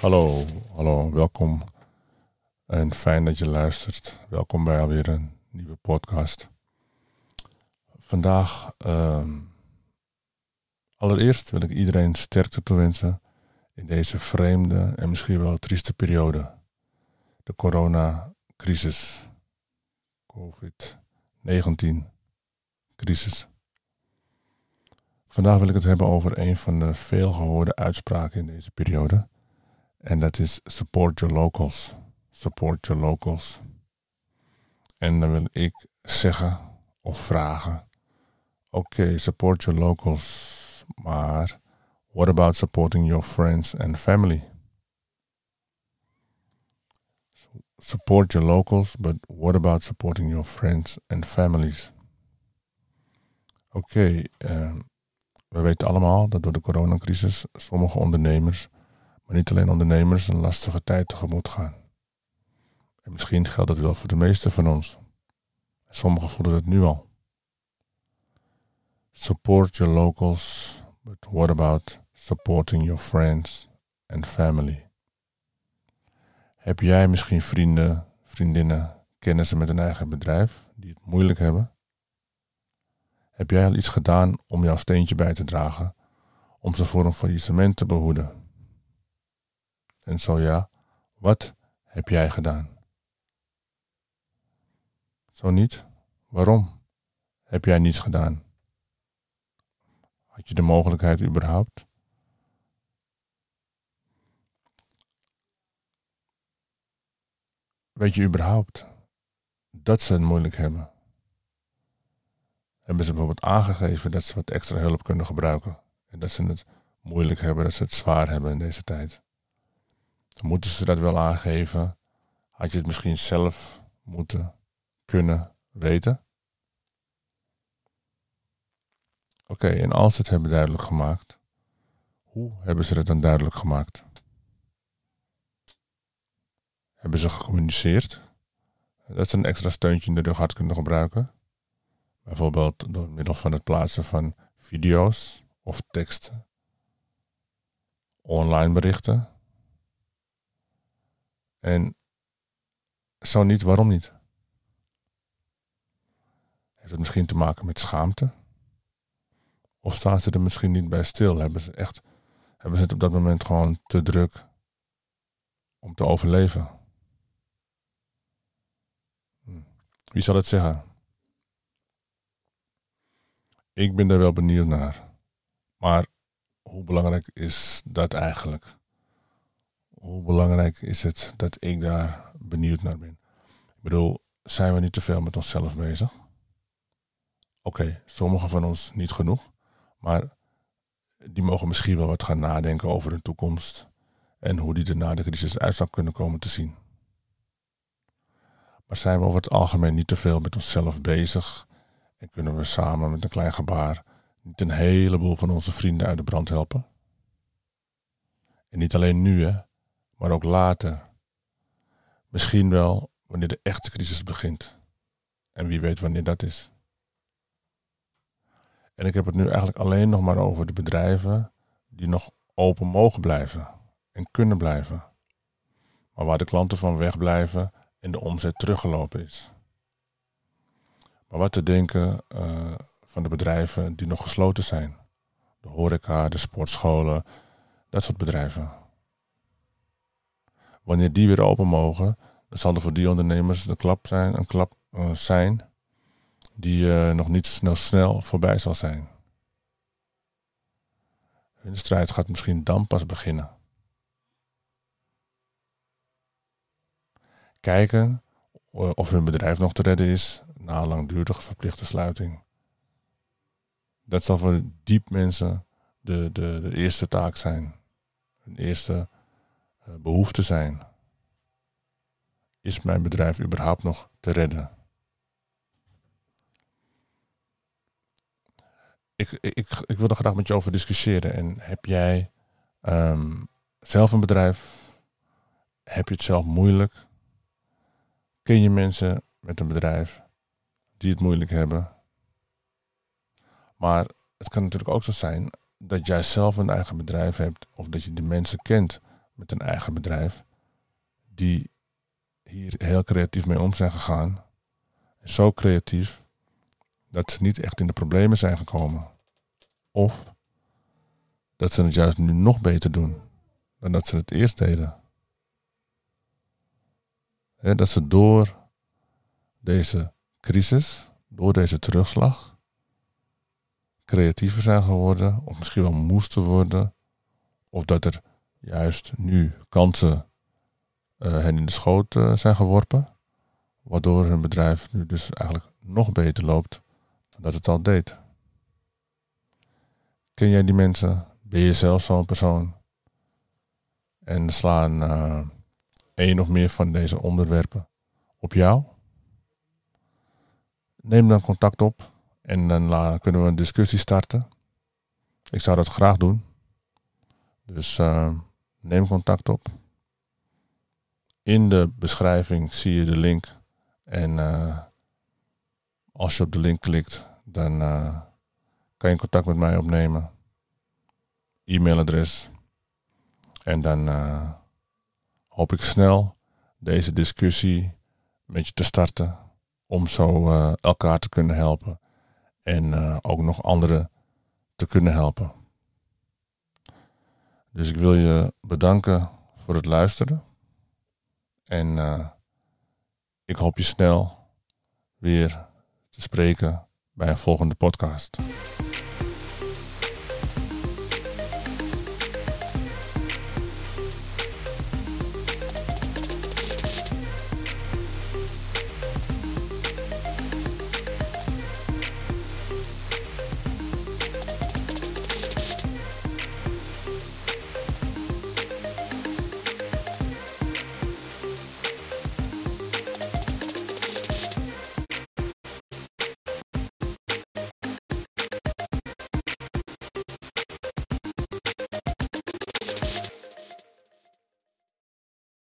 Hallo, hallo, welkom en fijn dat je luistert. Welkom bij alweer een nieuwe podcast. Vandaag, ehm, allereerst wil ik iedereen sterkte toewensen in deze vreemde en misschien wel trieste periode. De coronacrisis, COVID-19 crisis. Vandaag wil ik het hebben over een van de veel gehoorde uitspraken in deze periode. En dat is support your locals. Support your locals. En dan wil ik zeggen of vragen. Oké, support your locals. Maar what about supporting your friends and family? Support your locals, but what about supporting your friends and families? Oké, uh, we weten allemaal dat door de coronacrisis sommige ondernemers, maar niet alleen ondernemers, een lastige tijd tegemoet gaan. En misschien geldt dat wel voor de meeste van ons. Sommigen voelen het nu al. Support your locals, but what about supporting your friends and family? Heb jij misschien vrienden, vriendinnen, kennissen met een eigen bedrijf die het moeilijk hebben? Heb jij al iets gedaan om jouw steentje bij te dragen, om ze voor een faillissement te behoeden? En zo ja, wat heb jij gedaan? Zo niet? Waarom heb jij niets gedaan? Had je de mogelijkheid überhaupt? Weet je überhaupt dat ze het moeilijk hebben? hebben ze bijvoorbeeld aangegeven dat ze wat extra hulp kunnen gebruiken. En dat ze het moeilijk hebben, dat ze het zwaar hebben in deze tijd. Moeten ze dat wel aangeven. Had je het misschien zelf moeten kunnen weten? Oké, en als ze het hebben duidelijk gemaakt, hoe hebben ze het dan duidelijk gemaakt? Hebben ze gecommuniceerd? Dat ze een extra steuntje in de rug hard kunnen gebruiken? Bijvoorbeeld door middel van het plaatsen van video's of teksten, online berichten. En zo niet, waarom niet? Heeft het misschien te maken met schaamte? Of staan ze er misschien niet bij stil? Hebben ze echt, hebben ze het op dat moment gewoon te druk om te overleven? Hm. Wie zal het zeggen? Ik ben er wel benieuwd naar. Maar hoe belangrijk is dat eigenlijk? Hoe belangrijk is het dat ik daar benieuwd naar ben? Ik bedoel, zijn we niet te veel met onszelf bezig? Oké, sommigen van ons niet genoeg, maar die mogen misschien wel wat gaan nadenken over hun toekomst en hoe die er na de crisis uit zou kunnen komen te zien. Maar zijn we over het algemeen niet te veel met onszelf bezig en kunnen we samen met een klein gebaar niet een heleboel van onze vrienden uit de brand helpen? En niet alleen nu, hè, maar ook later. Misschien wel wanneer de echte crisis begint. En wie weet wanneer dat is. En ik heb het nu eigenlijk alleen nog maar over de bedrijven die nog open mogen blijven en kunnen blijven. Maar waar de klanten van wegblijven en de omzet teruggelopen is. Maar wat te denken uh, van de bedrijven die nog gesloten zijn. De horeca, de sportscholen, dat soort bedrijven. Wanneer die weer open mogen, dan zal er voor die ondernemers een klap zijn, een klap, uh, zijn die uh, nog niet snel, snel voorbij zal zijn. Hun strijd gaat misschien dan pas beginnen. Kijken of hun bedrijf nog te redden is na langdurige verplichte sluiting. Dat zal voor diep mensen de, de, de eerste taak zijn. Hun eerste uh, behoefte zijn. Is mijn bedrijf überhaupt nog te redden? Ik, ik, ik wil er graag met je over discussiëren. En heb jij um, zelf een bedrijf? Heb je het zelf moeilijk? Ken je mensen met een bedrijf? die het moeilijk hebben. Maar het kan natuurlijk ook zo zijn dat jij zelf een eigen bedrijf hebt of dat je de mensen kent met een eigen bedrijf die hier heel creatief mee om zijn gegaan. Zo creatief dat ze niet echt in de problemen zijn gekomen. Of dat ze het juist nu nog beter doen dan dat ze het eerst deden. dat ze door deze crisis, door deze terugslag, creatiever zijn geworden, of misschien wel moesten worden, of dat er juist nu kansen uh, hen in de schoot uh, zijn geworpen, waardoor hun bedrijf nu dus eigenlijk nog beter loopt dan dat het al deed. Ken jij die mensen? Ben je zelf zo'n persoon? En slaan uh, één of meer van deze onderwerpen op jou? Neem dan contact op en dan kunnen we een discussie starten. Ik zou dat graag doen. Dus neem contact op. In de beschrijving zie je de link. En uh, als je op de link klikt, dan uh, kan je contact met mij opnemen. E-mailadres. En dan hoop ik snel deze discussie met je te starten. Om zo elkaar te kunnen helpen en ook nog anderen te kunnen helpen. Dus ik wil je bedanken voor het luisteren. En uh, ik hoop je snel weer te spreken bij een volgende podcast.